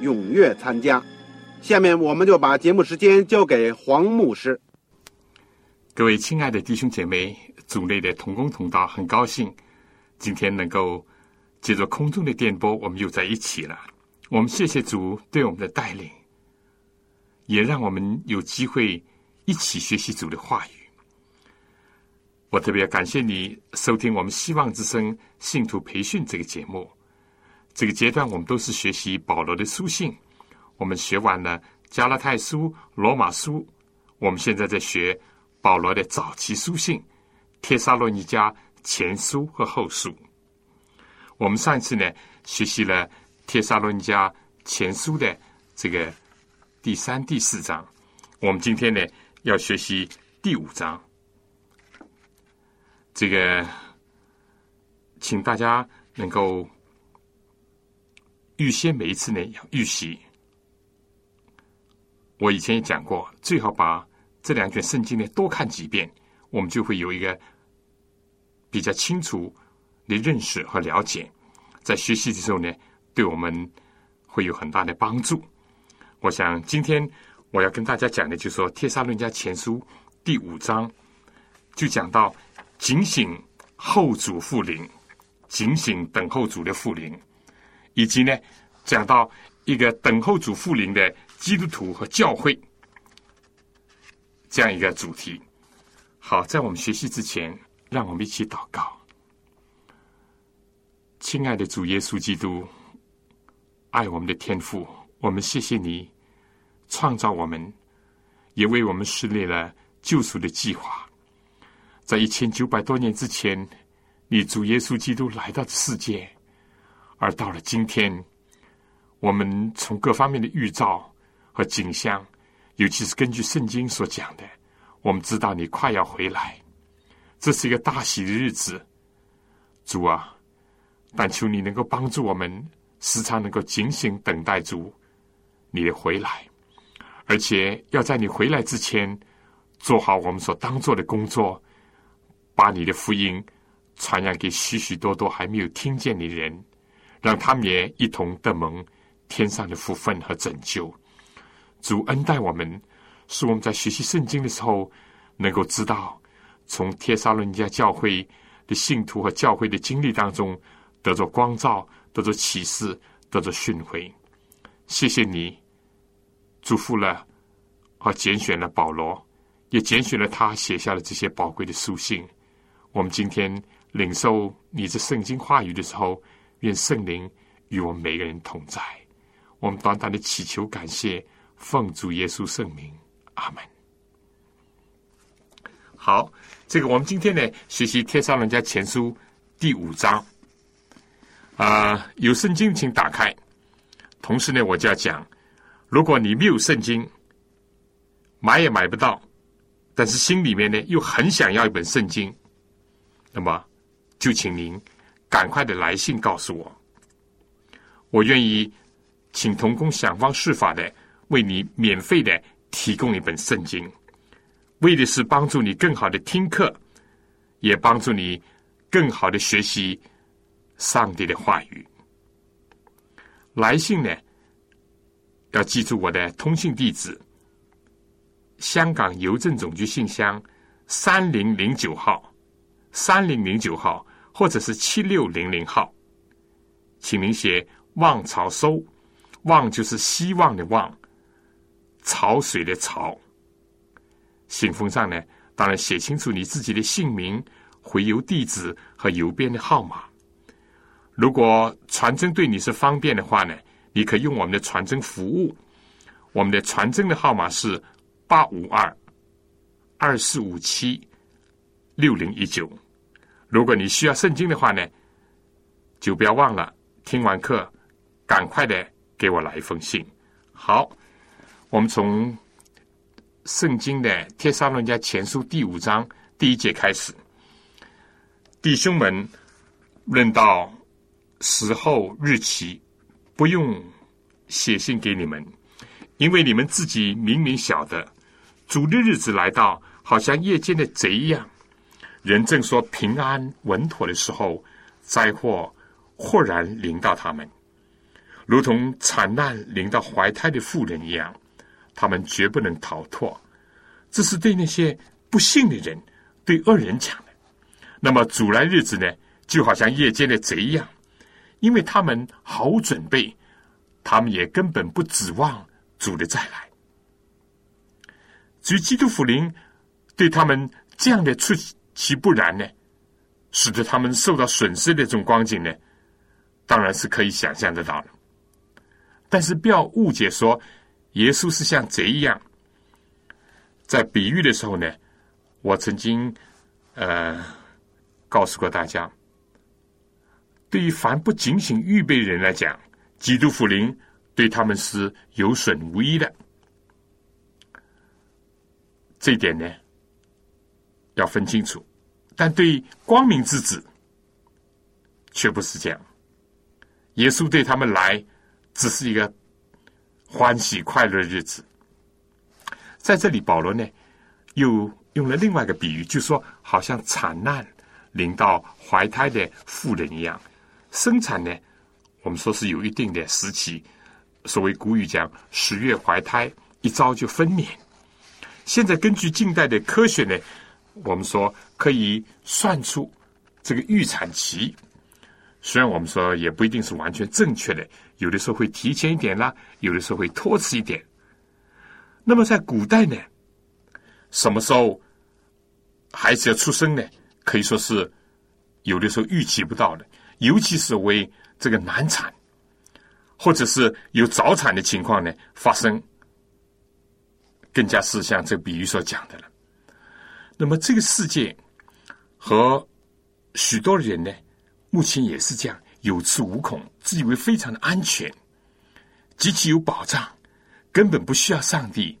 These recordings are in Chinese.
踊跃参加。下面我们就把节目时间交给黄牧师。各位亲爱的弟兄姐妹，组内的同工同道，很高兴今天能够借着空中的电波，我们又在一起了。我们谢谢主对我们的带领，也让我们有机会一起学习主的话语。我特别感谢你收听我们希望之声信徒培训这个节目。这个阶段我们都是学习保罗的书信，我们学完了加拉太书、罗马书，我们现在在学保罗的早期书信——帖撒罗尼迦前书和后书。我们上一次呢学习了帖撒罗尼迦前书的这个第三、第四章，我们今天呢要学习第五章。这个，请大家能够预先每一次呢要预习。我以前也讲过，最好把这两卷圣经呢多看几遍，我们就会有一个比较清楚的认识和了解，在学习的时候呢，对我们会有很大的帮助。我想今天我要跟大家讲的，就是说《帖撒论家前书》第五章，就讲到。警醒后主复临，警醒等候主的复临，以及呢，讲到一个等候主复临的基督徒和教会这样一个主题。好，在我们学习之前，让我们一起祷告。亲爱的主耶稣基督，爱我们的天父，我们谢谢你创造我们，也为我们设立了救赎的计划。在一千九百多年之前，你主耶稣基督来到世界，而到了今天，我们从各方面的预兆和景象，尤其是根据圣经所讲的，我们知道你快要回来，这是一个大喜的日子。主啊，但求你能够帮助我们，时常能够警醒等待主你的回来，而且要在你回来之前，做好我们所当做的工作。把你的福音传扬给许许多多还没有听见的人，让他们也一同得蒙天上的福分和拯救。主恩待我们，使我们在学习圣经的时候，能够知道从帖撒罗尼迦教会的信徒和教会的经历当中得着光照，得着启示，得着训诲。谢谢你，祝福了和拣选了保罗，也拣选了他写下了这些宝贵的书信。我们今天领受你这圣经话语的时候，愿圣灵与我们每个人同在。我们短短的祈求感谢，奉主耶稣圣名，阿门。好，这个我们今天呢学习《天上人家前书》第五章。啊，有圣经请打开。同时呢，我就要讲，如果你没有圣经，买也买不到，但是心里面呢又很想要一本圣经。那么，就请您赶快的来信告诉我，我愿意请童工想方设法的为你免费的提供一本圣经，为的是帮助你更好的听课，也帮助你更好的学习上帝的话语。来信呢，要记住我的通信地址：香港邮政总局信箱三零零九号。三零零九号，或者是七六零零号，请您写“望潮收”，望就是希望的望，潮水的潮。信封上呢，当然写清楚你自己的姓名、回邮地址和邮编的号码。如果传真对你是方便的话呢，你可以用我们的传真服务。我们的传真的号码是八五二二四五七六零一九。如果你需要圣经的话呢，就不要忘了听完课，赶快的给我来一封信。好，我们从圣经的《帖撒罗尼迦前书》第五章第一节开始，弟兄们，论到。时候日期不用写信给你们，因为你们自己明明晓得，主的日子来到，好像夜间的贼一样。人正说平安稳妥的时候，灾祸豁然临到他们，如同惨难临到怀胎的妇人一样，他们绝不能逃脱。这是对那些不幸的人、对恶人讲的。那么主来日子呢，就好像夜间的贼一样。因为他们毫无准备，他们也根本不指望主的再来。至于基督福临对他们这样的出其不然呢，使得他们受到损失的这种光景呢，当然是可以想象得到的。但是不要误解说，耶稣是像贼一样。在比喻的时候呢，我曾经呃告诉过大家。对于凡不警醒预备人来讲，基督福临对他们是有损无益的。这一点呢，要分清楚。但对光明之子，却不是这样。耶稣对他们来，只是一个欢喜快乐的日子。在这里，保罗呢，又用了另外一个比喻，就说好像惨难临到怀胎的妇人一样。生产呢，我们说是有一定的时期，所谓古语讲“十月怀胎，一朝就分娩”。现在根据近代的科学呢，我们说可以算出这个预产期。虽然我们说也不一定是完全正确的，有的时候会提前一点啦，有的时候会拖迟一点。那么在古代呢，什么时候孩子要出生呢？可以说是有的时候预期不到的。尤其是为这个难产，或者是有早产的情况呢发生，更加是像这比喻所讲的了。那么这个世界和许多人呢，目前也是这样，有恃无恐，自以为非常的安全，极其有保障，根本不需要上帝，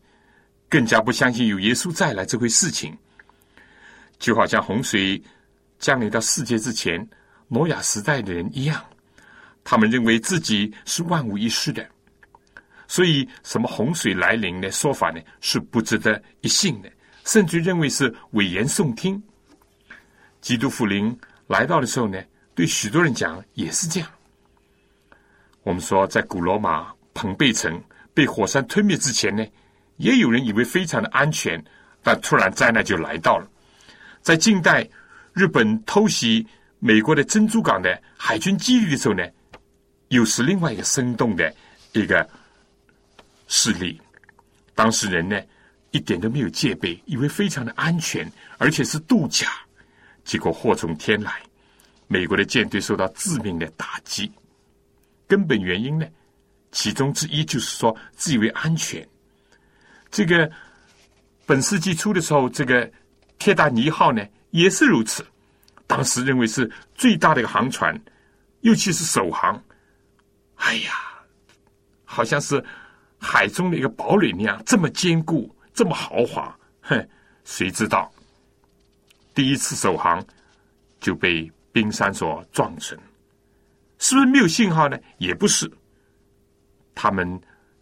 更加不相信有耶稣再来这回事情。就好像洪水降临到世界之前。挪亚时代的人一样，他们认为自己是万无一失的，所以什么洪水来临的说法呢，是不值得一信的，甚至认为是危言耸听。基督复临来到的时候呢，对许多人讲也是这样。我们说，在古罗马彭贝城被火山吞灭之前呢，也有人以为非常的安全，但突然灾难就来到了。在近代，日本偷袭。美国的珍珠港的海军基地的时候呢，又是另外一个生动的一个事例。当事人呢，一点都没有戒备，以为非常的安全，而且是度假。结果祸从天来，美国的舰队受到致命的打击。根本原因呢，其中之一就是说自以为安全。这个本世纪初的时候，这个铁达尼号呢，也是如此。当时认为是最大的一个航船，尤其是首航，哎呀，好像是海中的一个堡垒那样，这么坚固，这么豪华。哼，谁知道第一次首航就被冰山所撞沉？是不是没有信号呢？也不是，他们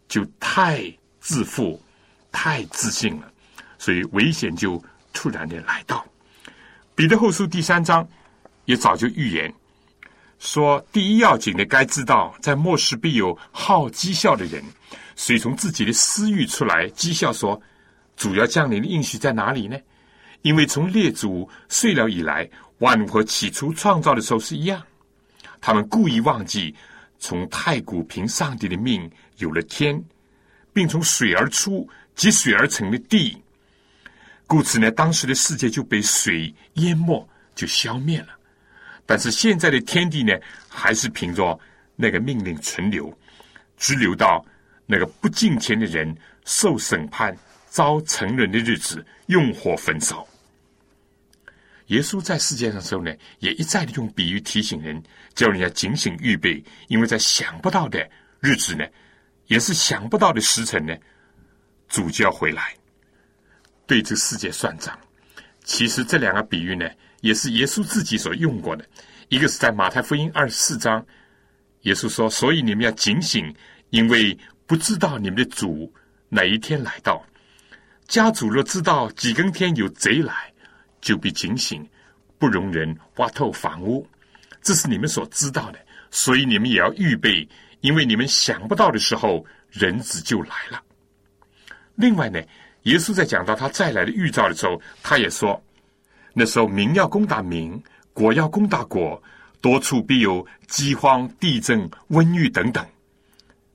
就太自负、太自信了，所以危险就突然的来到。彼得后书第三章也早就预言说，第一要紧的该知道，在末世必有好讥笑的人，随从自己的私欲出来讥笑说：“主要降临的应许在哪里呢？”因为从列祖睡了以来，万物和起初创造的时候是一样。他们故意忘记从太古凭上帝的命有了天，并从水而出及水而成的地，故此呢，当时的世界就被水淹没，就消灭了。但是现在的天地呢，还是凭着那个命令存留，直留到那个不敬虔的人受审判、遭成人的日子，用火焚烧。耶稣在世界上的时候呢，也一再的用比喻提醒人，叫人家警醒预备，因为在想不到的日子呢，也是想不到的时辰呢，主就要回来，对这个世界算账。其实这两个比喻呢，也是耶稣自己所用过的。一个是在马太福音二十四章，耶稣说：“所以你们要警醒，因为不知道你们的主哪一天来到。家主若知道几更天有贼来。”就必警醒，不容人挖透房屋。这是你们所知道的，所以你们也要预备，因为你们想不到的时候，人子就来了。另外呢，耶稣在讲到他再来的预兆的时候，他也说，那时候民要攻打民，国要攻打国，多处必有饥荒、地震、瘟疫等等。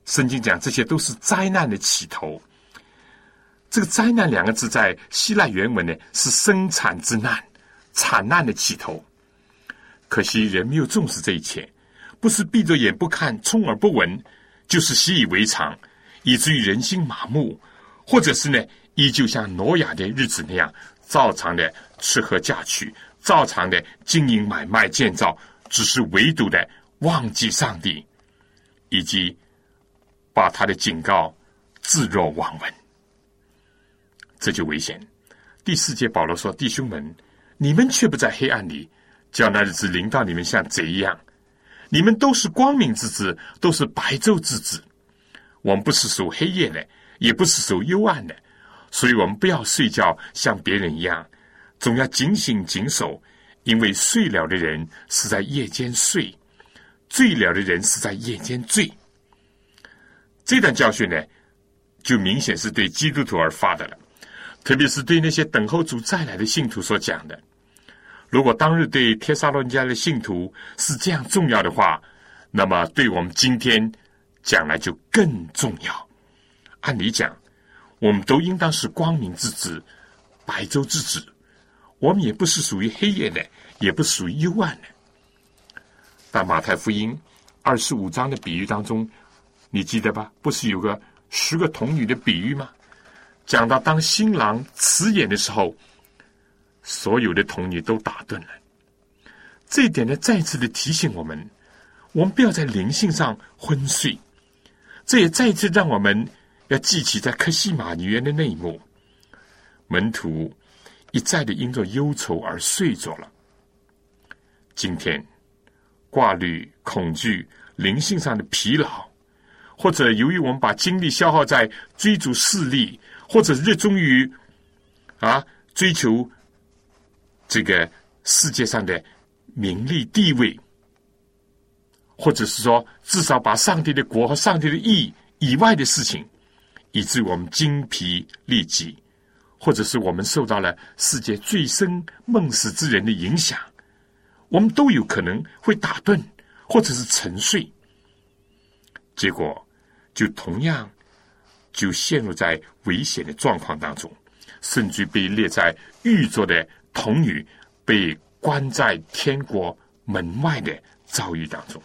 圣经讲这些都是灾难的起头。这个“灾难”两个字在希腊原文呢，是生产之难、惨难的起头。可惜人没有重视这一切，不是闭着眼不看、充耳不闻，就是习以为常，以至于人心麻木，或者是呢，依旧像挪亚的日子那样，照常的吃喝嫁娶，照常的经营买卖建造，只是唯独的忘记上帝，以及把他的警告置若罔闻。这就危险。第四节，保罗说：“弟兄们，你们却不在黑暗里，叫那日子临到你们像贼一样。你们都是光明之子，都是白昼之子。我们不是属黑夜的，也不是属幽暗的，所以我们不要睡觉，像别人一样，总要警醒警守，因为睡了的人是在夜间睡，醉了的人是在夜间醉。”这段教训呢，就明显是对基督徒而发的了。特别是对那些等候主再来的信徒所讲的，如果当日对帖撒罗尼迦的信徒是这样重要的话，那么对我们今天将来就更重要。按理讲，我们都应当是光明之子、白昼之子，我们也不是属于黑夜的，也不属于幽暗的。但马太福音二十五章的比喻当中，你记得吧？不是有个十个童女的比喻吗？讲到当新郎辞演的时候，所有的童女都打盹了。这一点呢，再次的提醒我们，我们不要在灵性上昏睡。这也再次让我们要记起在克西马尼园的那一幕，门徒一再的因着忧愁而睡着了。今天挂虑、恐惧、灵性上的疲劳，或者由于我们把精力消耗在追逐势力。或者热衷于啊追求这个世界上的名利地位，或者是说至少把上帝的国和上帝的义以外的事情，以致我们精疲力竭，或者是我们受到了世界最深梦死之人的影响，我们都有可能会打盹，或者是沉睡，结果就同样。就陷入在危险的状况当中，甚至被列在狱中的童女被关在天国门外的遭遇当中。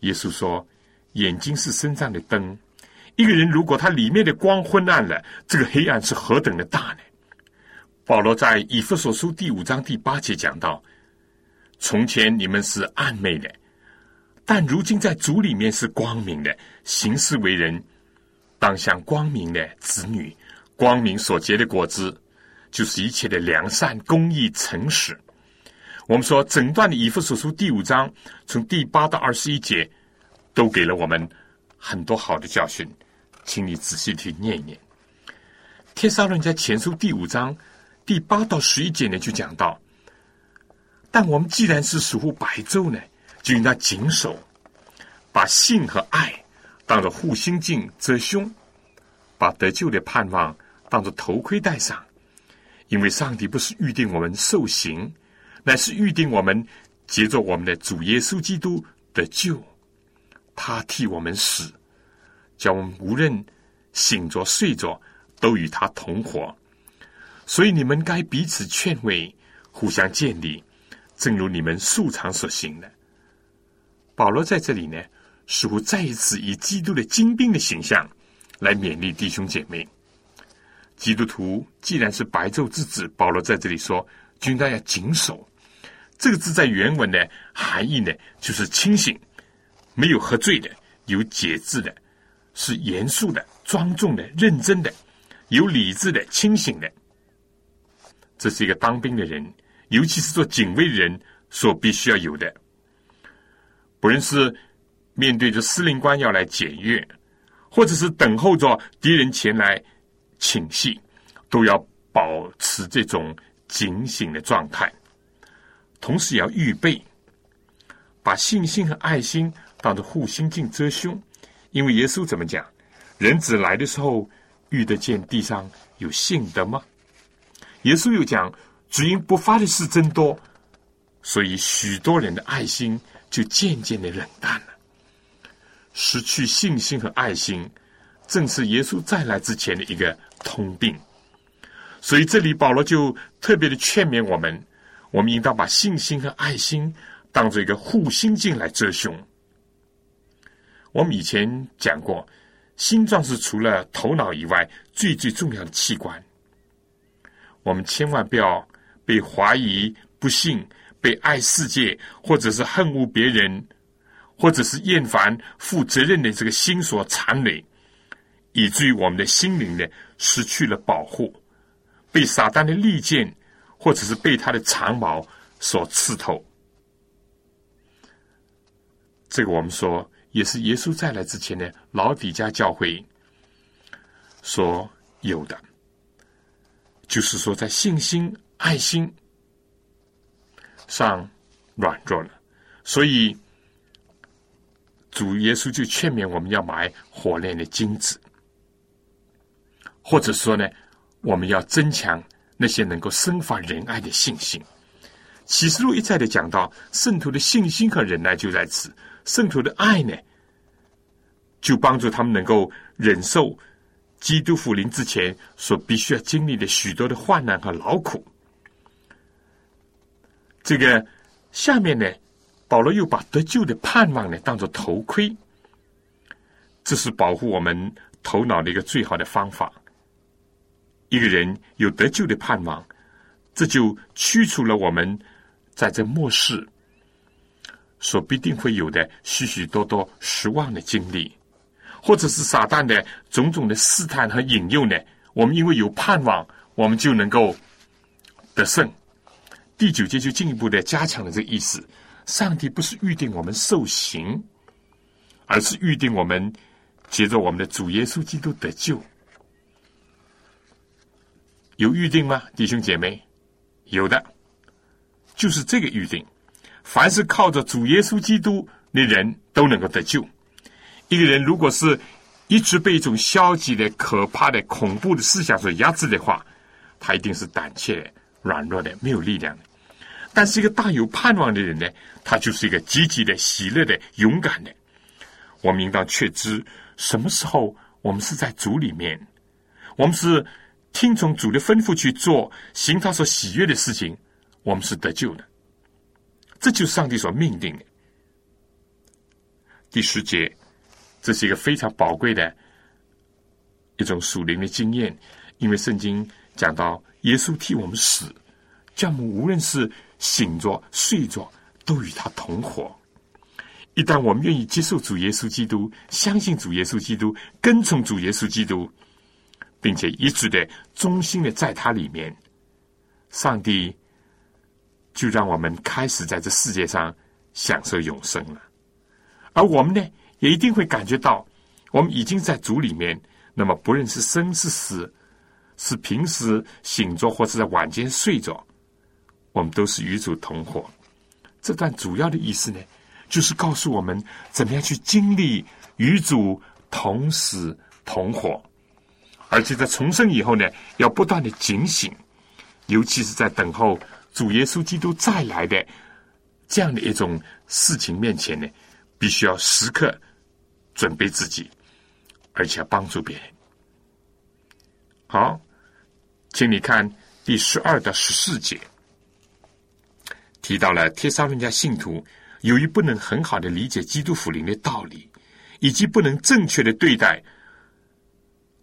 耶稣说：“眼睛是身上的灯，一个人如果他里面的光昏暗了，这个黑暗是何等的大呢？”保罗在以弗所书第五章第八节讲到：“从前你们是暗昧的，但如今在主里面是光明的，行事为人。”当向光明的子女，光明所结的果子，就是一切的良善、公义、诚实。我们说，整段的以弗所书第五章，从第八到二十一节，都给了我们很多好的教训，请你仔细去念一念。天撒论家前书第五章第八到十一节呢，就讲到：但我们既然是属乎白昼呢，就应当谨守，把性和爱。当着护心镜遮胸，把得救的盼望当做头盔戴上，因为上帝不是预定我们受刑，乃是预定我们接着我们的主耶稣基督的救。他替我们死，叫我们无论醒着睡着，都与他同活。所以你们该彼此劝慰，互相建立，正如你们素常所行的。保罗在这里呢，似乎再一次以基督的精兵的形象来勉励弟兄姐妹。基督徒既然是白昼之子，保罗在这里说，军大要谨守。这个字在原文的含义呢，就是清醒。没有喝醉的，有节制的，是严肃的、庄重的、认真的，有理智的、清醒的。这是一个当兵的人，尤其是做警卫人所必须要有的。不论是面对着司令官要来检阅，或者是等候着敌人前来请戏，都要保持这种警醒的状态，同时也要预备，把信心和爱心。当做护心镜遮胸，因为耶稣怎么讲？人子来的时候，遇得见地上有信的吗？耶稣又讲，主因不发的事真多，所以许多人的爱心就渐渐的冷淡了。失去信心和爱心，正是耶稣再来之前的一个通病。所以这里保罗就特别的劝勉我们：，我们应当把信心和爱心当做一个护心镜来遮胸。我们以前讲过，心脏是除了头脑以外最最重要的器官。我们千万不要被怀疑、不信、被爱世界，或者是恨恶别人，或者是厌烦负责任的这个心所缠累，以至于我们的心灵呢失去了保护，被撒旦的利剑，或者是被他的长矛所刺透。这个我们说。也是耶稣再来之前呢，老底家教会所有的，就是说在信心、爱心上软弱了，所以主耶稣就劝勉我们要买火炼的金子，或者说呢，我们要增强那些能够生发仁爱的信心。启示录一再的讲到，圣徒的信心和忍耐就在此。圣徒的爱呢，就帮助他们能够忍受基督复临之前所必须要经历的许多的患难和劳苦。这个下面呢，保罗又把得救的盼望呢当做头盔，这是保护我们头脑的一个最好的方法。一个人有得救的盼望，这就驱除了我们在这末世。所必定会有的许许多多失望的经历，或者是撒旦的种种的试探和引诱呢？我们因为有盼望，我们就能够得胜。第九节就进一步的加强了这个意思：上帝不是预定我们受刑，而是预定我们接着我们的主耶稣基督得救。有预定吗，弟兄姐妹？有的，就是这个预定。凡是靠着主耶稣基督的人都能够得救。一个人如果是一直被一种消极的、可怕的、恐怖的思想所压制的话，他一定是胆怯、软弱的、没有力量的。但是一个大有盼望的人呢，他就是一个积极的、喜乐的、勇敢的。我们应当确知，什么时候我们是在主里面，我们是听从主的吩咐去做，行他所喜悦的事情，我们是得救的。这就是上帝所命定的。第十节，这是一个非常宝贵的一种属灵的经验，因为圣经讲到耶稣替我们死，叫我们无论是醒着睡着，都与他同活。一旦我们愿意接受主耶稣基督，相信主耶稣基督，跟从主耶稣基督，并且一直的忠心的在他里面，上帝。就让我们开始在这世界上享受永生了，而我们呢，也一定会感觉到，我们已经在主里面。那么，不论是生是死，是平时醒着，或是在晚间睡着，我们都是与主同活。这段主要的意思呢，就是告诉我们怎么样去经历与主同死同活，而且在重生以后呢，要不断的警醒，尤其是在等候。主耶稣基督再来的这样的一种事情面前呢，必须要时刻准备自己，而且要帮助别人。好，请你看第十二到十四节，提到了帖撒论家信徒由于不能很好的理解基督福音的道理，以及不能正确的对待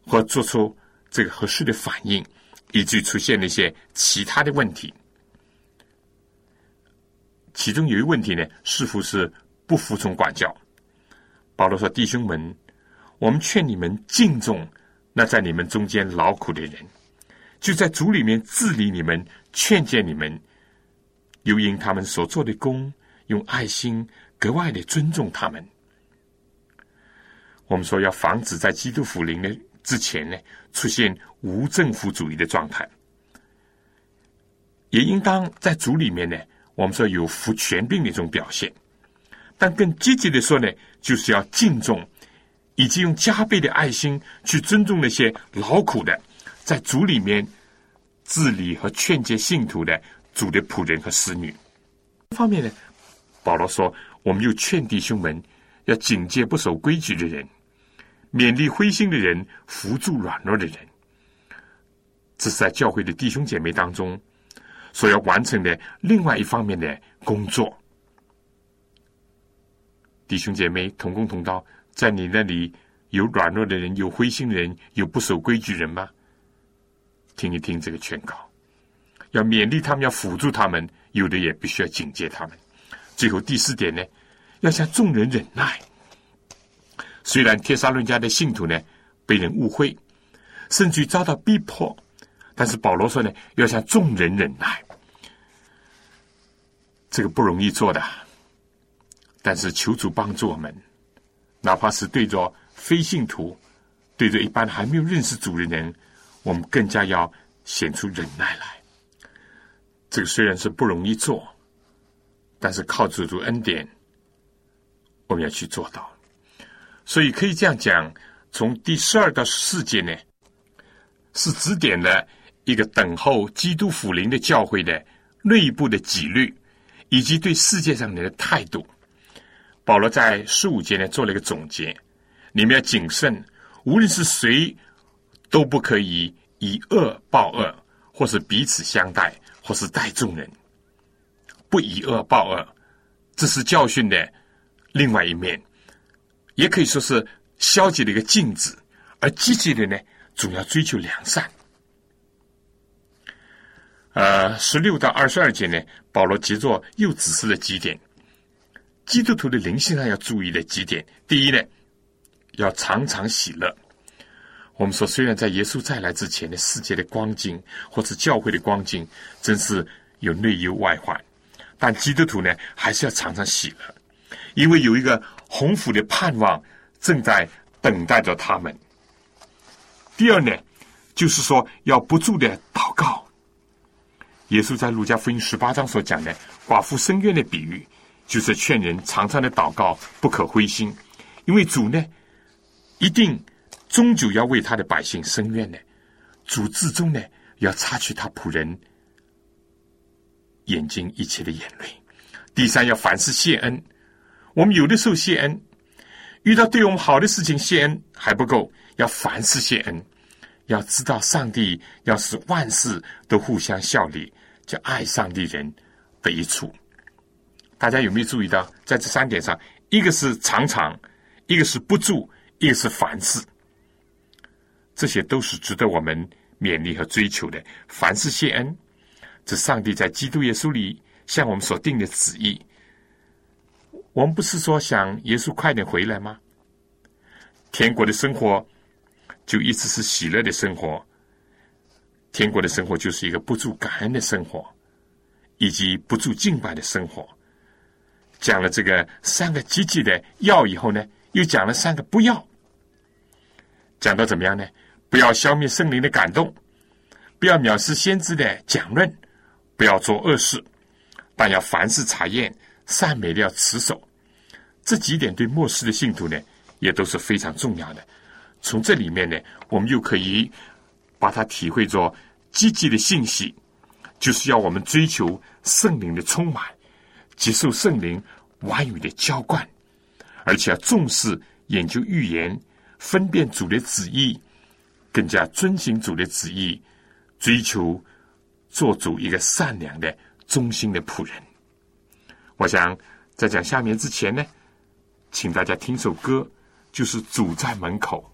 和做出这个合适的反应，以致出现了一些其他的问题。其中有一问题呢，似乎是不服从管教。保罗说：“弟兄们，我们劝你们敬重那在你们中间劳苦的人，就在主里面治理你们，劝诫你们，又因他们所做的工，用爱心格外的尊重他们。我们说要防止在基督福临的之前呢，出现无政府主义的状态，也应当在主里面呢。”我们说有服权柄的一种表现，但更积极的说呢，就是要敬重，以及用加倍的爱心去尊重那些劳苦的，在主里面治理和劝诫信徒的主的仆人和使女。一方面呢，保罗说，我们又劝弟兄们要警戒不守规矩的人，勉励灰心的人，扶助软弱的人。这是在教会的弟兄姐妹当中。所要完成的另外一方面的工作，弟兄姐妹同工同道，在你那里有软弱的人，有灰心的人，有不守规矩人吗？听一听这个劝告，要勉励他们，要辅助他们，有的也必须要警戒他们。最后第四点呢，要向众人忍耐。虽然帖撒论家的信徒呢被人误会，甚至遭到逼迫，但是保罗说呢，要向众人忍耐。这个不容易做的，但是求主帮助我们，哪怕是对着非信徒，对着一般还没有认识主的人，我们更加要显出忍耐来。这个虽然是不容易做，但是靠主主恩典，我们要去做到。所以可以这样讲，从第十二到十四节呢，是指点了一个等候基督福临的教会的内部的纪律。以及对世界上人的态度，保罗在十五节呢做了一个总结：你们要谨慎，无论是谁，都不可以以恶报恶，或是彼此相待，或是待众人。不以恶报恶，这是教训的另外一面，也可以说是消极的一个镜子；而积极的呢，总要追求良善。呃，十六到二十二节呢，保罗接着又指示了几点，基督徒的灵性上要注意的几点。第一呢，要常常喜乐。我们说，虽然在耶稣再来之前的世界的光景，或是教会的光景，真是有内忧外患，但基督徒呢，还是要常常喜乐，因为有一个鸿福的盼望正在等待着他们。第二呢，就是说要不住的祷告。耶稣在路加福音十八章所讲的寡妇深渊的比喻，就是劝人常常的祷告，不可灰心，因为主呢，一定终究要为他的百姓伸冤呢。主至终呢，要擦去他仆人眼睛一切的眼泪。第三，要凡事谢恩。我们有的时候谢恩，遇到对我们好的事情谢恩还不够，要凡事谢恩。要知道，上帝要使万事都互相效力，就爱上帝人得一处。大家有没有注意到，在这三点上，一个是常常，一个是不住，一个是凡事，这些都是值得我们勉励和追求的。凡事谢恩，这上帝在基督耶稣里向我们所定的旨意。我们不是说想耶稣快点回来吗？天国的生活。就一直是喜乐的生活，天国的生活就是一个不住感恩的生活，以及不住敬拜的生活。讲了这个三个积极的要以后呢，又讲了三个不要。讲到怎么样呢？不要消灭圣灵的感动，不要藐视先知的讲论，不要做恶事，但要凡事查验，善美的要持守。这几点对末世的信徒呢，也都是非常重要的。从这里面呢，我们又可以把它体会作积极的信息，就是要我们追求圣灵的充满，接受圣灵话语的浇灌，而且要重视研究预言，分辨主的旨意，更加遵循主的旨意，追求做主一个善良的、忠心的仆人。我想在讲下面之前呢，请大家听首歌，就是《主在门口》。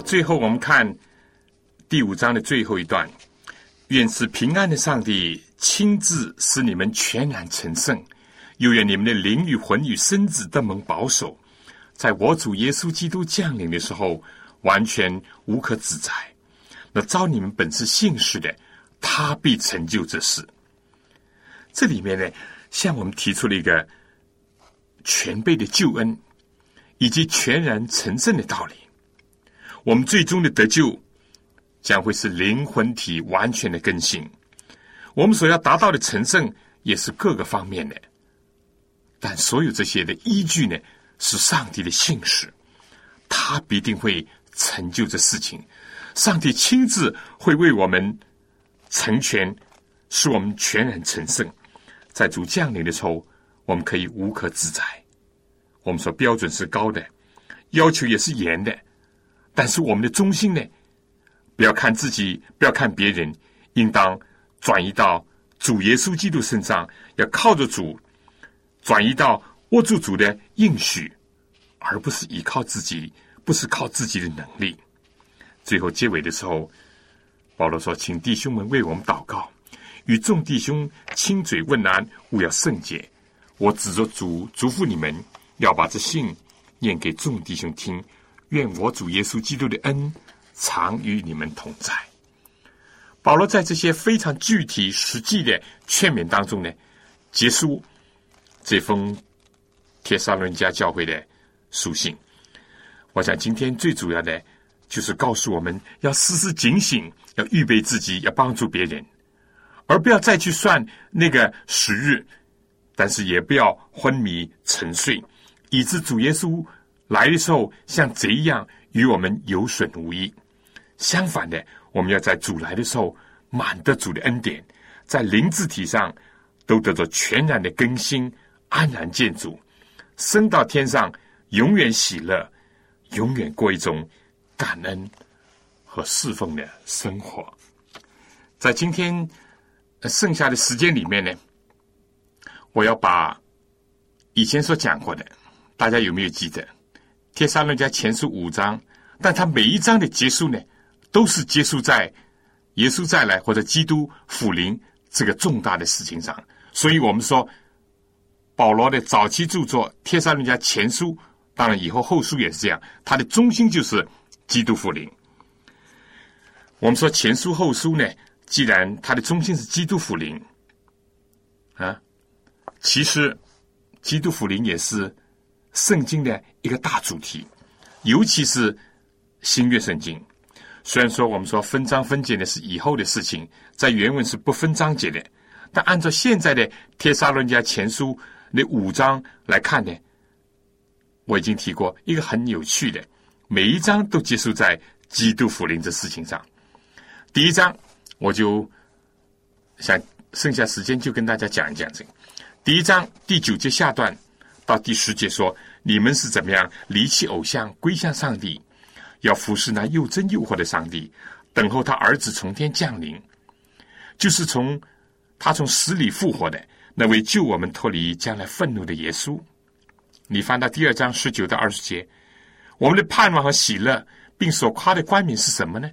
最后，我们看第五章的最后一段：愿是平安的上帝亲自使你们全然成圣，又愿你们的灵与魂与身子都蒙保守，在我主耶稣基督降临的时候，完全无可指摘。那招你们本是信士的，他必成就这事。这里面呢，向我们提出了一个全备的救恩，以及全然成圣的道理。我们最终的得救将会是灵魂体完全的更新，我们所要达到的成圣也是各个方面的。但所有这些的依据呢，是上帝的信使，他必定会成就这事情。上帝亲自会为我们成全，使我们全然成圣。在主降临的时候，我们可以无可自在。我们说标准是高的，要求也是严的。但是我们的中心呢，不要看自己，不要看别人，应当转移到主耶稣基督身上，要靠着主，转移到握住主的应许，而不是依靠自己，不是靠自己的能力。最后结尾的时候，保罗说：“请弟兄们为我们祷告，与众弟兄亲嘴问安，勿要圣洁。我指着主嘱咐你们，要把这信念给众弟兄听。”愿我主耶稣基督的恩常与你们同在。保罗在这些非常具体、实际的劝勉当中呢，结束这封帖撒伦家教会的书信。我想今天最主要的，就是告诉我们要时时警醒，要预备自己，要帮助别人，而不要再去算那个时日，但是也不要昏迷沉睡，以致主耶稣。来的时候像贼一样与我们有损无益。相反的，我们要在主来的时候满得主的恩典，在灵字体上都得到全然的更新，安然见主，升到天上，永远喜乐，永远过一种感恩和侍奉的生活。在今天剩下的时间里面呢，我要把以前所讲过的，大家有没有记得？《帖撒论家前书五章但他每一章的结束呢，都是结束在耶稣再来或者基督复临这个重大的事情上。所以我们说，保罗的早期著作《帖撒罗尼迦前书》，当然以后后书也是这样，它的中心就是基督复临。我们说前书后书呢，既然它的中心是基督复临，啊，其实基督复临也是圣经的一个大主题，尤其是新约圣经。虽然说我们说分章分节呢是以后的事情，在原文是不分章节的，但按照现在的帖撒罗尼迦前书那五章来看呢，我已经提过一个很有趣的，每一章都结束在基督复临这事情上。第一章，我就想剩下时间就跟大家讲一讲这个。第一章第九节下段到第十节说，你们是怎么样离弃偶像，归向上帝，要服侍那又真又活的上帝，等候他儿子从天降临，就是从他从死里复活的那位救我们脱离将来愤怒的耶稣。你翻到第二章十九到二十节，我们的盼望和喜乐，并所夸的冠冕是什么呢？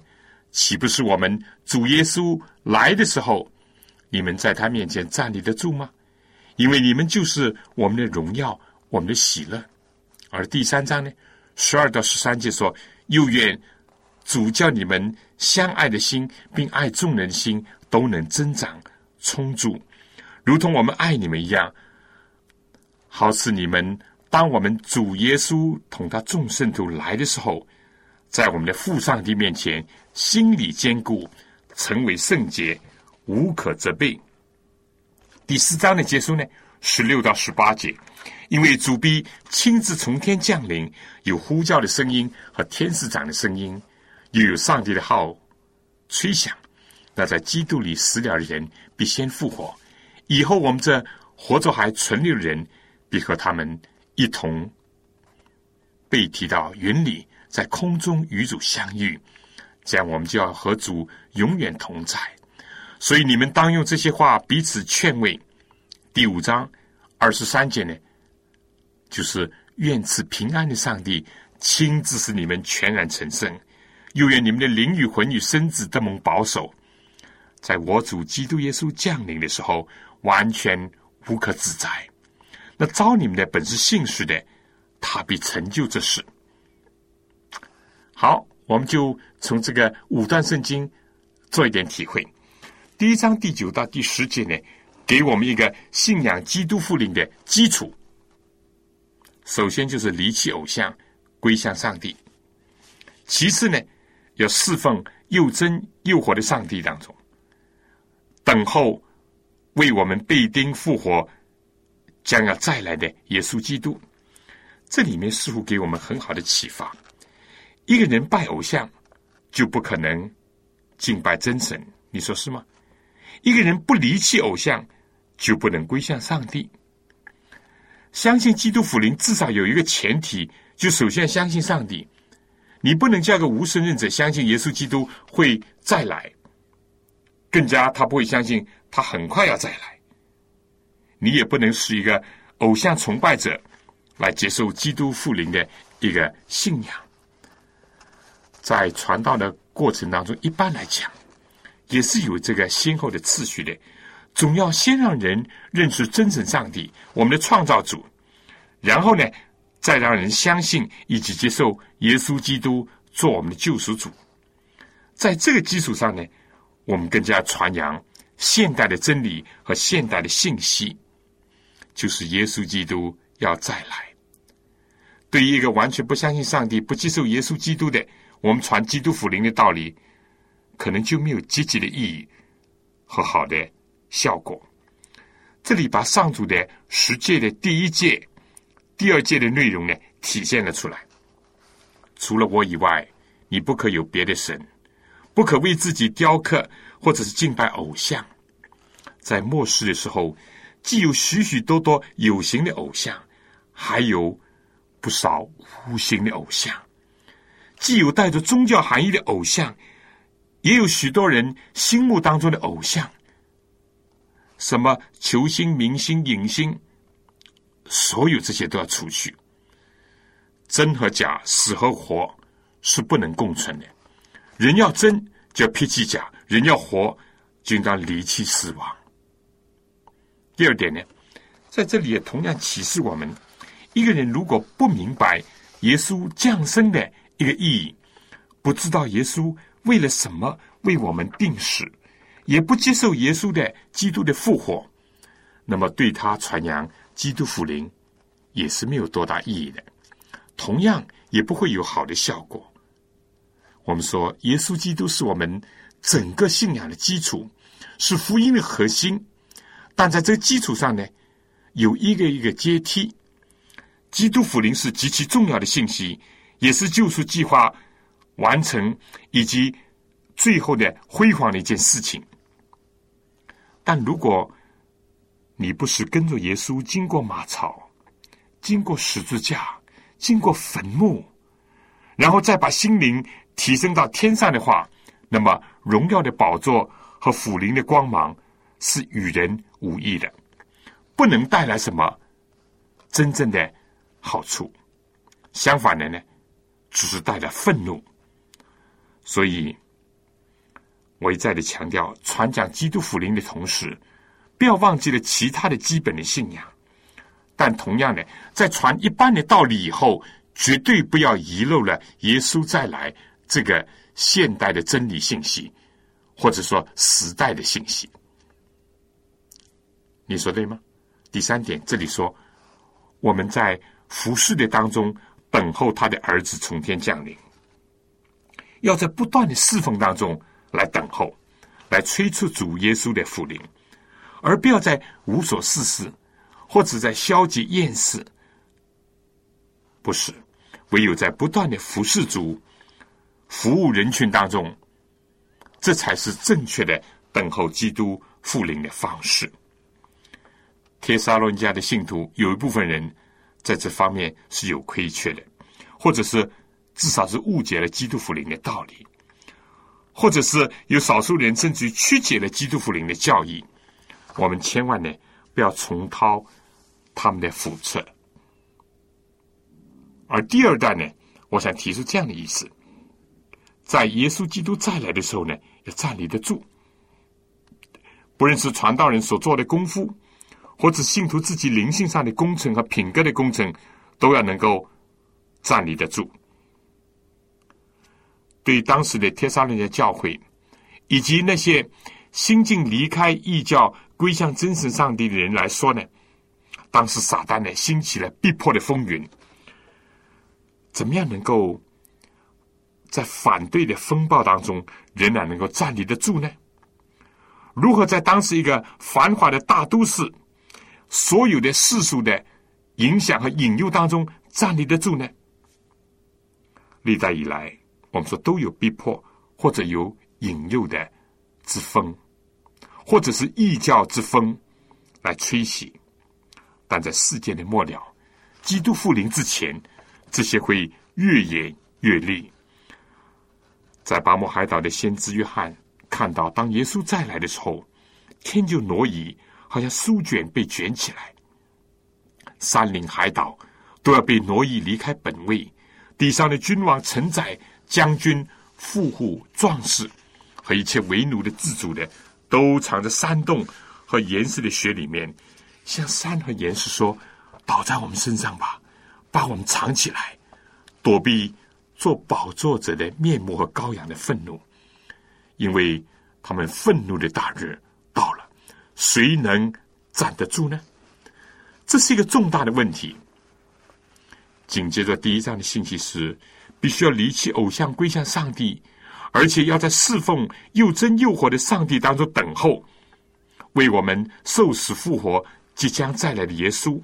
岂不是我们主耶稣来的时候，你们在他面前站立得住吗？因为你们就是我们的荣耀，我们的喜乐。而第三章呢，十二到十三节说：又愿主叫你们相爱的心，并爱众人的心都能增长充足，如同我们爱你们一样。好似你们当我们主耶稣同他众圣徒来的时候，在我们的父上帝面前。心理坚固，成为圣洁，无可责备。第四章的结束呢？十六到十八节，因为主必亲自从天降临，有呼叫的声音和天使长的声音，又有上帝的号吹响。那在基督里死了的人必先复活，以后我们这活着还存留的人，必和他们一同被提到云里，在空中与主相遇。这样，我们就要和主永远同在。所以，你们当用这些话彼此劝慰。第五章二十三节呢，就是愿赐平安的上帝亲自使你们全然成圣，又愿你们的灵与魂与身子都蒙保守，在我主基督耶稣降临的时候，完全无可指摘。那招你们的本是信实的，他必成就这事。好。我们就从这个五段圣经做一点体会。第一章第九到第十节呢，给我们一个信仰基督复临的基础。首先就是离弃偶像，归向上帝；其次呢，要侍奉又真又活的上帝当中，等候为我们被钉复活、将要再来的耶稣基督。这里面似乎给我们很好的启发。一个人拜偶像，就不可能敬拜真神，你说是吗？一个人不离弃偶像，就不能归向上帝。相信基督福临，至少有一个前提，就首先相信上帝。你不能叫个无神论者相信耶稣基督会再来，更加他不会相信他很快要再来。你也不能是一个偶像崇拜者来接受基督复临的一个信仰。在传道的过程当中，一般来讲，也是有这个先后的次序的。总要先让人认识真神上帝，我们的创造主，然后呢，再让人相信以及接受耶稣基督做我们的救赎主。在这个基础上呢，我们更加传扬现代的真理和现代的信息，就是耶稣基督要再来。对于一个完全不相信上帝、不接受耶稣基督的，我们传基督福音的道理，可能就没有积极的意义和好的效果。这里把上主的十诫的第一诫、第二诫的内容呢，体现了出来。除了我以外，你不可有别的神，不可为自己雕刻或者是敬拜偶像。在末世的时候，既有许许多多有形的偶像，还有不少无形的偶像。既有带着宗教含义的偶像，也有许多人心目当中的偶像，什么球星、明星、影星，所有这些都要除去。真和假，死和活，是不能共存的。人要真，就要披机甲；人要活，就应当离弃死亡。第二点呢，在这里也同样启示我们：一个人如果不明白耶稣降生的一个意义，不知道耶稣为了什么为我们定死，也不接受耶稣的基督的复活，那么对他传扬基督福临也是没有多大意义的，同样也不会有好的效果。我们说，耶稣基督是我们整个信仰的基础，是福音的核心。但在这基础上呢，有一个一个阶梯。基督福临是极其重要的信息，也是救赎计划完成以及最后的辉煌的一件事情。但如果你不是跟着耶稣经过马槽、经过十字架、经过坟墓，然后再把心灵提升到天上的话，那么荣耀的宝座和福灵的光芒是与人无异的，不能带来什么真正的好处。相反的呢，只是带来愤怒。所以，我一再的强调，传讲基督福音的同时。不要忘记了其他的基本的信仰，但同样的，在传一般的道理以后，绝对不要遗漏了耶稣再来这个现代的真理信息，或者说时代的信息。你说对吗？第三点，这里说我们在服侍的当中等候他的儿子从天降临，要在不断的侍奉当中来等候，来催促主耶稣的复临。而不要在无所事事，或者在消极厌世，不是唯有在不断的服侍主、服务人群当中，这才是正确的等候基督复临的方式。帖撒罗尼迦的信徒有一部分人在这方面是有亏缺的，或者是至少是误解了基督复临的道理，或者是有少数人甚至于曲解了基督复临的教义。我们千万呢不要重蹈他们的覆辙。而第二段呢，我想提出这样的意思：在耶稣基督再来的时候呢，要站立得住。不论是传道人所做的功夫，或者信徒自己灵性上的工程和品格的工程，都要能够站立得住。对当时的天沙人的教会，以及那些新近离开异教。归向真神上帝的人来说呢，当时撒旦呢兴起了逼迫的风云，怎么样能够在反对的风暴当中仍然能够站立得住呢？如何在当时一个繁华的大都市，所有的世俗的影响和引诱当中站立得住呢？历代以来，我们说都有逼迫或者有引诱的之风。或者是异教之风来吹袭，但在世界的末了，基督复临之前，这些会越演越烈。在巴莫海岛的先知约翰看到，当耶稣再来的时候，天就挪移，好像书卷被卷起来，山岭海岛都要被挪移离开本位，地上的君王、臣宰、将军、富户、壮士和一切为奴的、自主的。都藏在山洞和岩石的血里面，向山和岩石说：“倒在我们身上吧，把我们藏起来，躲避做宝座者的面目和羔羊的愤怒，因为他们愤怒的大日到了，谁能站得住呢？这是一个重大的问题。”紧接着第一章的信息是：必须要离弃偶像，归向上帝。而且要在侍奉又真又活的上帝当中等候，为我们受死复活、即将再来的耶稣，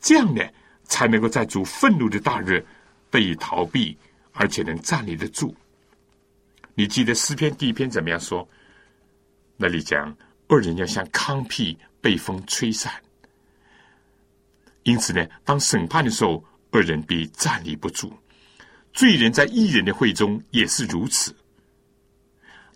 这样呢，才能够在主愤怒的大日得以逃避，而且能站立得住。你记得诗篇第一篇怎么样说？那里讲恶人要像糠秕被风吹散，因此呢，当审判的时候，恶人必站立不住。罪人在义人的会中也是如此，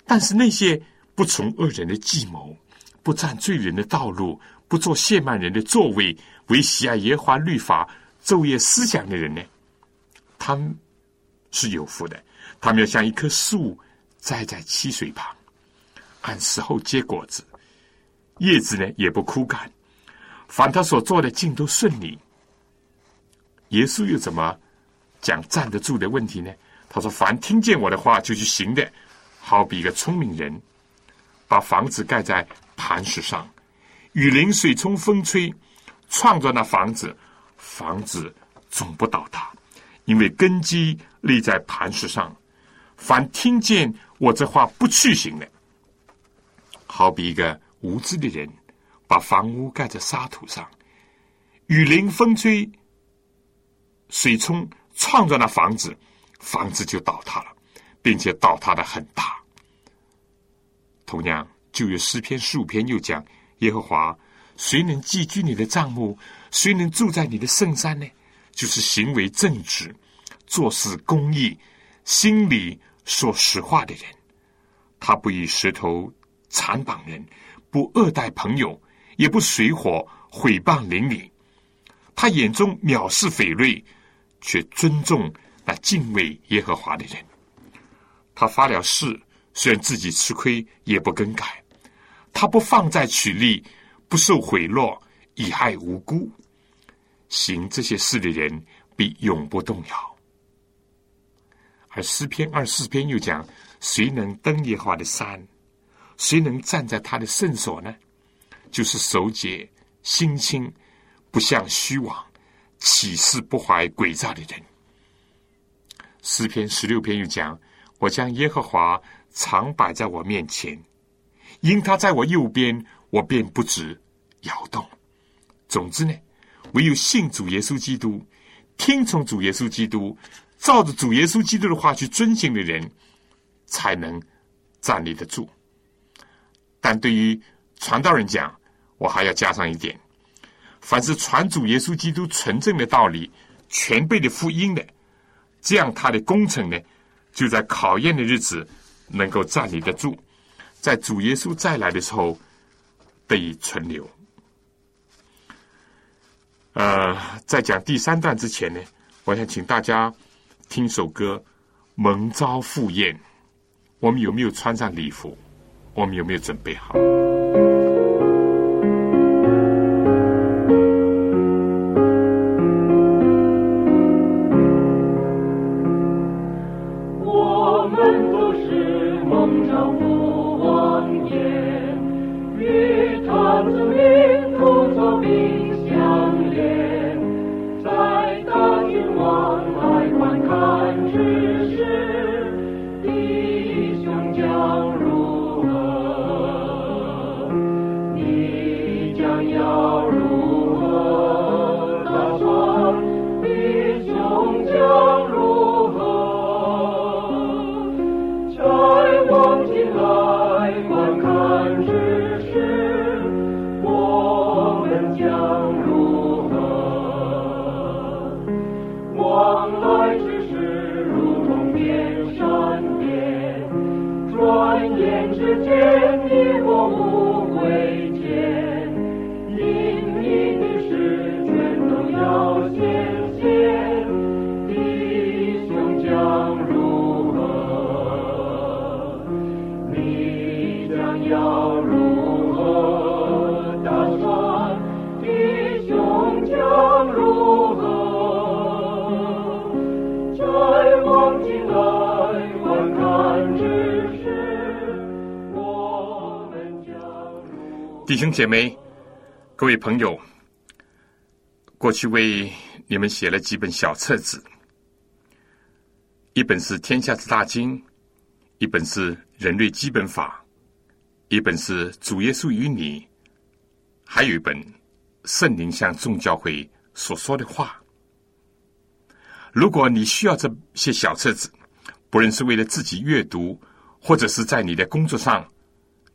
但是那些不从恶人的计谋，不占罪人的道路，不做亵慢人的座位，为喜爱耶华律法昼夜思想的人呢？他们是有福的。他们要像一棵树栽在溪水旁，按时候结果子，叶子呢也不枯干。凡他所做的，尽都顺利。耶稣又怎么讲站得住的问题呢？他说：“凡听见我的话就去行的，好比一个聪明人，把房子盖在磐石上，雨淋、水冲、风吹，创造那房子，房子总不倒塌，因为根基立在磐石上。凡听见我这话不去行的，好比一个无知的人。”把房屋盖在沙土上，雨淋风吹，水冲，创造了房子，房子就倒塌了，并且倒塌的很大。同样，就有诗篇十五篇又讲：耶和华，谁能寄居你的帐幕？谁能住在你的圣山呢？就是行为正直、做事公义、心里说实话的人。他不以石头残绑人，不恶待朋友。也不水火毁谤邻里，他眼中藐视匪类，却尊重那敬畏耶和华的人。他发了誓，虽然自己吃亏，也不更改。他不放在取利，不受贿赂，以害无辜。行这些事的人，必永不动摇。而诗篇二四篇又讲：谁能登耶和华的山？谁能站在他的圣所呢？就是守节、心清、不向虚妄、起誓不怀诡诈的人。诗篇十六篇又讲：“我将耶和华常摆在我面前，因他在我右边，我便不止摇动。”总之呢，唯有信主耶稣基督、听从主耶稣基督、照着主耶稣基督的话去遵行的人，才能站立得住。但对于传道人讲，我还要加上一点：凡是传主耶稣基督纯正的道理、全备的福音的，这样他的工程呢，就在考验的日子能够站立得住，在主耶稣再来的时候得以存留。呃，在讲第三段之前呢，我想请大家听首歌《蒙召赴宴》。我们有没有穿上礼服？我们有没有准备好？弟兄姐妹，各位朋友，过去为你们写了几本小册子，一本是《天下之大经》，一本是《人类基本法》，一本是《主耶稣与你》，还有一本《圣灵向众教会所说的话》。如果你需要这些小册子，不论是为了自己阅读，或者是在你的工作上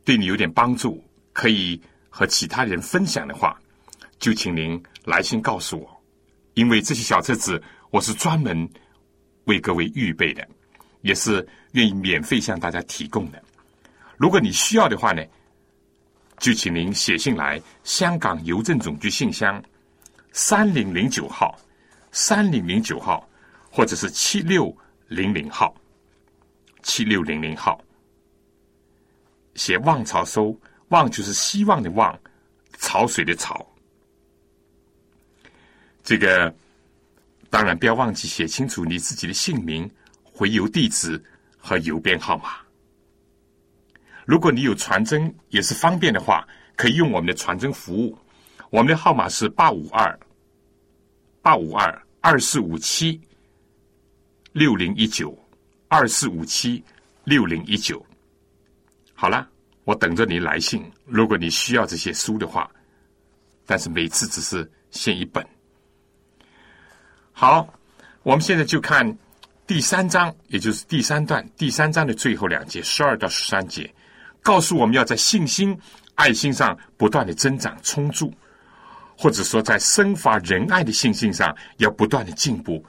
对你有点帮助。可以和其他人分享的话，就请您来信告诉我，因为这些小册子我是专门为各位预备的，也是愿意免费向大家提供的。如果你需要的话呢，就请您写信来香港邮政总局信箱三零零九号，三零零九号，或者是七六零零号，七六零零号，写望潮收，望就是希望的望，潮水的潮。这个当然不要忘记写清楚你自己的姓名、回邮地址和邮编号码。如果你有传真也是方便的话，可以用我们的传真服务。我们的号码是八五二八五二二四五七六零一九二四五七六零一九。好了，我等着你来信。如果你需要这些书的话，但是每次只是限一本。好，我们现在就看第三章，也就是第三段第三章的最后两节，十二到十三节，告诉我们要在信心、爱心上不断的增长、充足。或者说，在生发仁爱的信心上，要不断的进步，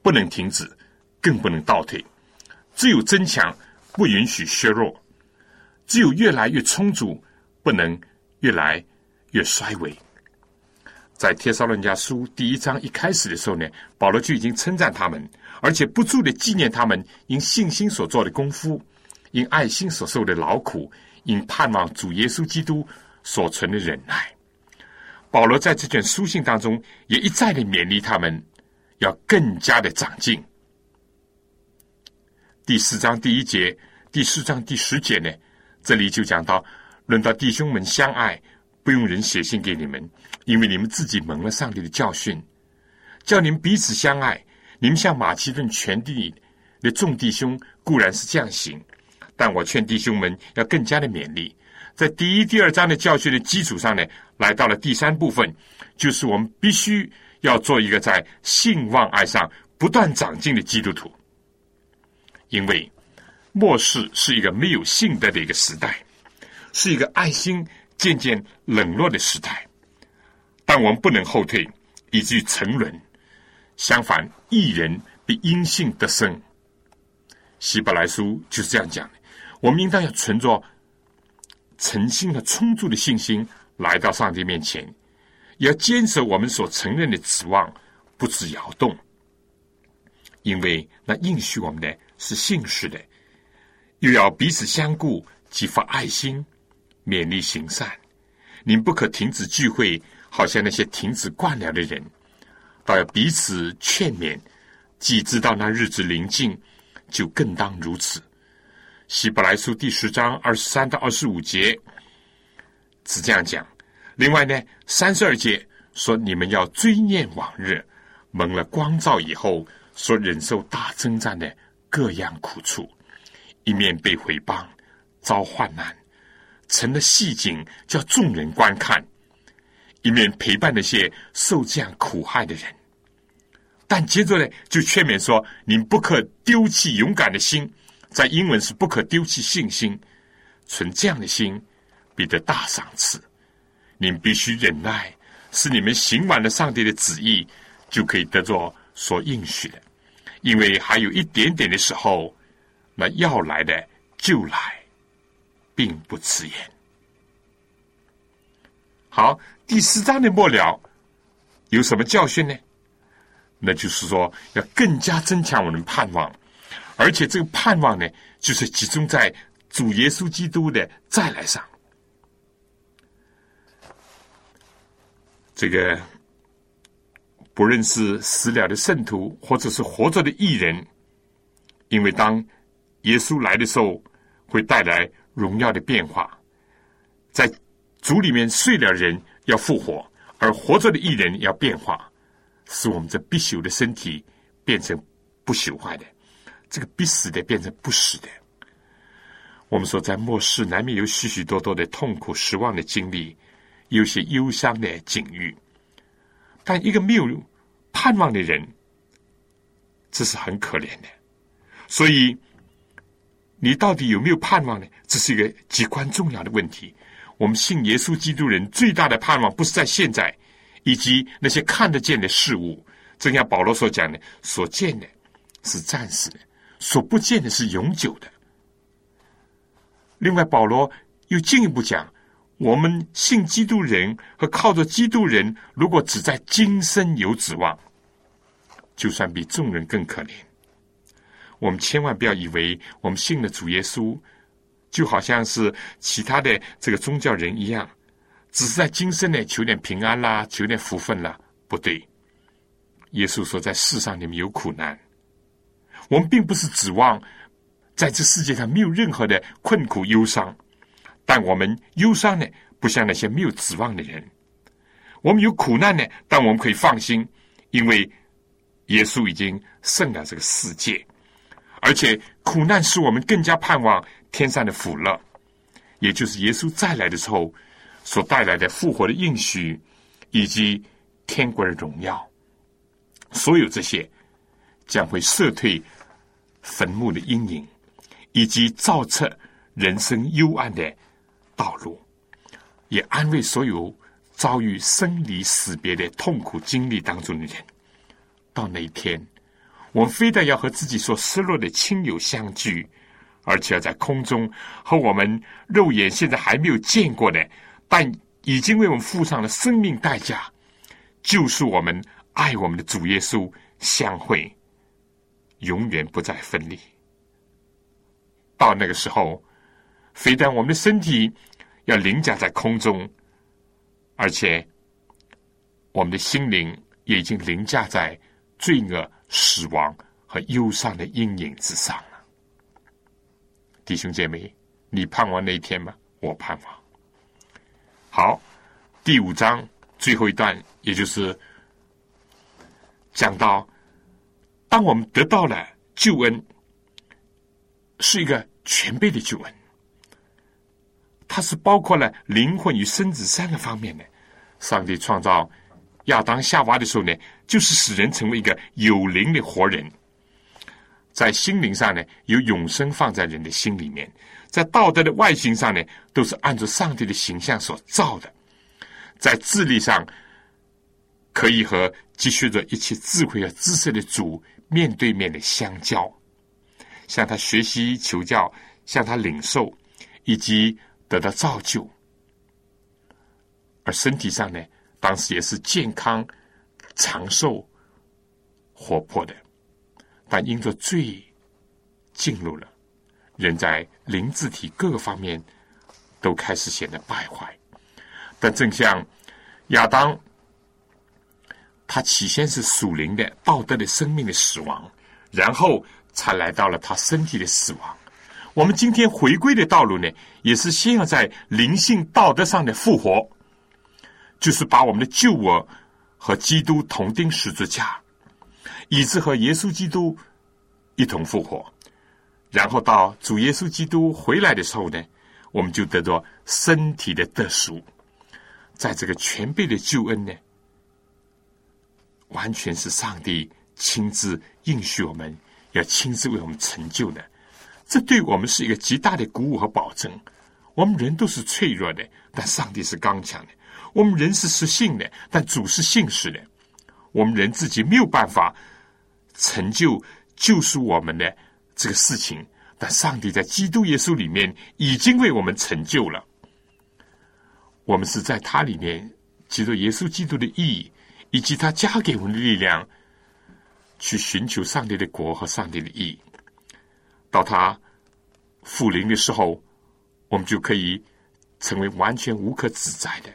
不能停止，更不能倒退。只有增强，不允许削弱；只有越来越充足，不能越来越衰微。在《帖撒论家书》第一章一开始的时候呢，保罗就已经称赞他们，而且不住的纪念他们因信心所做的功夫，因爱心所受的劳苦，因盼望主耶稣基督所存的忍耐。保罗在这卷书信当中也一再的勉励他们，要更加的长进。第四章第一节，第四章第十节呢，这里就讲到，论到弟兄们相爱，不用人写信给你们，因为你们自己蒙了上帝的教训，叫你们彼此相爱。你们像马其顿全地的众弟兄固然是这样行，但我劝弟兄们要更加的勉励。在第一、第二章的教训的基础上呢，来到了第三部分，就是我们必须要做一个在信望爱上不断长进的基督徒。因为末世是一个没有信德的一个时代，是一个爱心渐渐冷落的时代，但我们不能后退，以至于沉沦。相反，一人比因信得生。希伯来书就是这样讲的。我们应当要存着。诚心和充足的信心来到上帝面前，也要坚守我们所承认的指望，不致摇动。因为那应许我们的是信实的，又要彼此相顾，激发爱心，勉励行善。您不可停止聚会，好像那些停止惯了的人，倒要彼此劝勉。既知道那日子临近，就更当如此。希伯来书第十章二十三到二十五节是这样讲。另外呢，三十二节说：“你们要追念往日，蒙了光照以后，所忍受大征战的各样苦处，一面被毁谤，遭患难，成了戏景，叫众人观看；一面陪伴那些受这样苦害的人。但接着呢，就劝勉说：你们不可丢弃勇敢的心。”在英文是不可丢弃信心，存这样的心，必得大赏赐。你们必须忍耐，使你们行完了上帝的旨意，就可以得着所应许的。因为还有一点点的时候，要来的就来，并不迟延。好，第四章的末了有什么教训呢？那就是说，要更加增强我们盼望。而且这个盼望呢，就是集中在主耶稣基督的再来上。这个不论是死了的圣徒，或者是活着的艺人，因为当耶稣来的时候，会带来荣耀的变化。在主里面睡了人要复活，而活着的艺人要变化，使我们这必朽的身体变成不朽坏的。这个必死的变成不死的。我们说，在末世难免有许许多多的痛苦、失望的经历，有些忧伤的境遇。但一个没有盼望的人，这是很可怜的。所以，你到底有没有盼望呢？这是一个极关重要的问题。我们信耶稣基督人最大的盼望，不是在现在以及那些看得见的事物。正像保罗所讲的，所见的是暂时的。所不见的是永久的。另外，保罗又进一步讲：我们信基督人和靠着基督人，如果只在今生有指望，就算比众人更可怜。我们千万不要以为我们信了主耶稣，就好像是其他的这个宗教人一样，只是在今生呢求点平安啦，求点福分啦。不对，耶稣说，在世上你们有苦难，我们并不是指望在这世界上没有任何的困苦忧伤，但我们忧伤呢，不像那些没有指望的人。我们有苦难呢，但我们可以放心，因为耶稣已经胜了这个世界，而且苦难使我们更加盼望天上的福乐，也就是耶稣再来的时候所带来的复活的应许，以及天国的荣耀。所有这些将会撤退坟墓的阴影，以及照彻人生幽暗的道路，也安慰所有。遭遇生离死别的痛苦经历当中的人，到那一天，我们非但要和自己所失落的亲友相聚，而且要在空中和我们肉眼现在还没有见过的，但已经为我们付上了生命代价，就是我们、爱我们的主耶稣相会，永远不再分离。到那个时候，非但我们的身体要凌驾在空中。而且，我们的心灵也已经凌驾在罪恶、死亡和忧伤的阴影之上了。弟兄姐妹，你盼望那一天吗？我盼望。好，第五章最后一段，也就是讲到，当我们得到了救恩，是一个全备的救恩，它是包括了灵魂与身子三个方面的。上帝创造亚当夏娃的时候呢，就是使人成为一个有灵的活人，在心灵上呢，有永生放在人的心里面；在道德的外形上呢，都是按照上帝的形象所造的；在智力上，可以和积蓄着一切智慧和知识的主面对面的相交，向他学习求教，向他领受，以及得到造就。而身体上呢，当时也是健康、长寿、活泼的，但因着罪进入了，人在灵智体各个方面都开始显得败坏。但正像亚当，他起先是属灵的、道德的生命的死亡，然后才来到了他身体的死亡。我们今天回归的道路呢，也是先要在灵性、道德上的复活。就是把我们的旧我和基督同钉十字架，以致和耶稣基督一同复活。然后到主耶稣基督回来的时候呢，我们就得到身体的得赎。在这个全备的救恩呢，完全是上帝亲自应许我们，要亲自为我们成就的。这对我们是一个极大的鼓舞和保证。我们人都是脆弱的，但上帝是刚强的。我们人是失信的，但主是信实的。我们人自己没有办法成就救赎我们的这个事情，但上帝在基督耶稣里面已经为我们成就了。我们是在他里面基督耶稣基督的意义，以及他加给我们的力量，去寻求上帝的国和上帝的意义。到他复临的时候，我们就可以成为完全无可指摘的。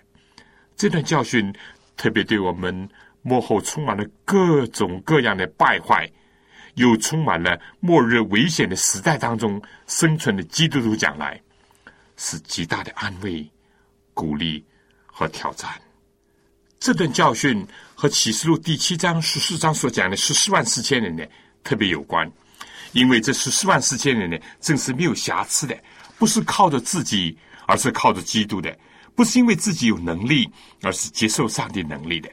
这段教训特别对我们幕后充满了各种各样的败坏，又充满了末日危险的时代当中生存的基督徒讲来，是极大的安慰、鼓励和挑战。这段教训和启示录第七章十四章所讲的十四万四千人呢特别有关，因为这十四万四千人呢正是没有瑕疵的，不是靠着自己，而是靠着基督的。不是因为自己有能力，而是接受上帝能力的；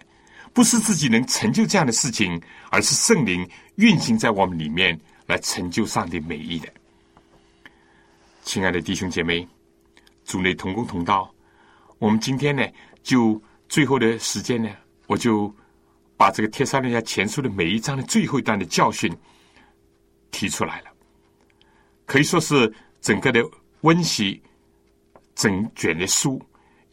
不是自己能成就这样的事情，而是圣灵运行在我们里面来成就上帝美意的。亲爱的弟兄姐妹，主内同工同道，我们今天呢，就最后的时间呢，我就把这个《帖撒罗尼迦前书》的每一章的最后一段的教训提出来了，可以说是整个的温习整卷的书。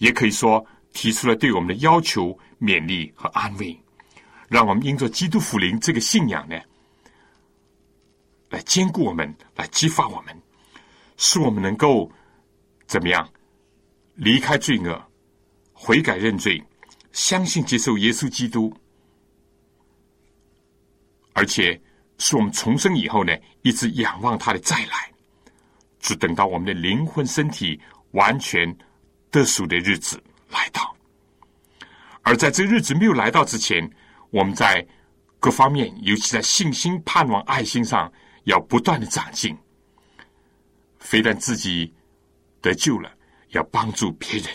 也可以说提出了对我们的要求、勉励和安慰，让我们因着基督福临这个信仰呢，来兼顾我们，来激发我们，使我们能够怎么样离开罪恶，悔改认罪，相信接受耶稣基督，而且使我们重生以后呢，一直仰望他的再来，只等到我们的灵魂身体完全得赎的日子来到。而在这日子没有来到之前，我们在各方面，尤其在信心、盼望、爱心上，要不断的长进。非但自己得救了，要帮助别人。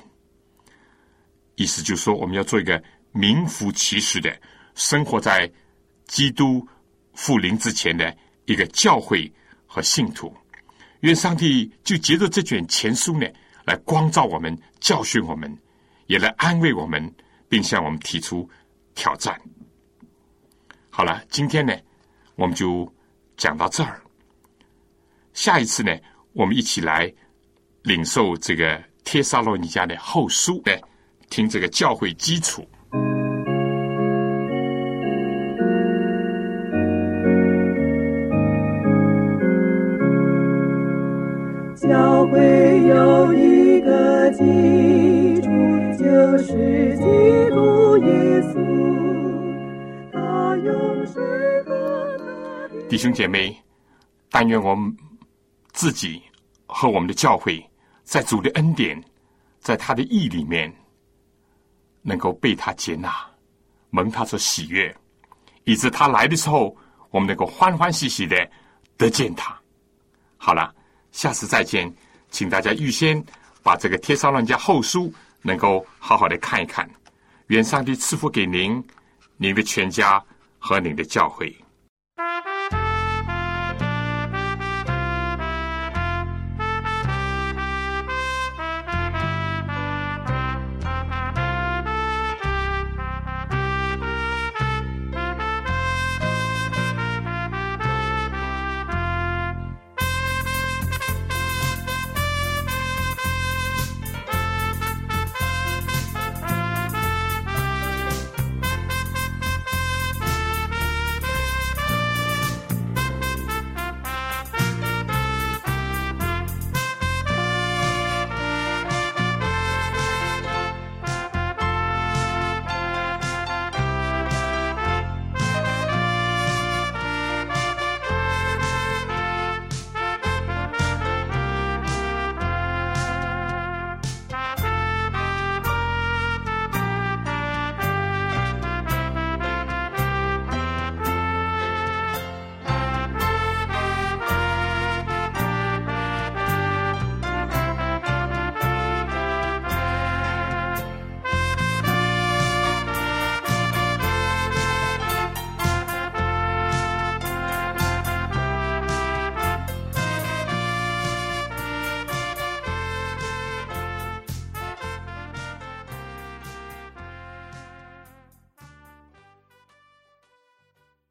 意思就是说，我们要做一个名副其实的生活在基督复临之前的一个教会和信徒。愿上帝就借着这卷前书呢，来光照我们、教训我们，也来安慰我们。并向我们提出挑战。好了，今天呢，我们就讲到这儿。下一次呢，我们一起来领受这个帖撒罗尼迦的后书，来听这个教会基础。基础，就是基督耶稣。他用水和弟兄姐妹，但愿我们自己和我们的教会，在主的恩典，在他的意里面，能够被他接纳，蒙他所喜悦，以致他来的时候，我们能够欢欢喜喜的得见他。好了，下次再见，请大家预先把这个《帖撒乱家后书》能够好好的看一看。愿上帝赐福给您、您的全家和您的教会。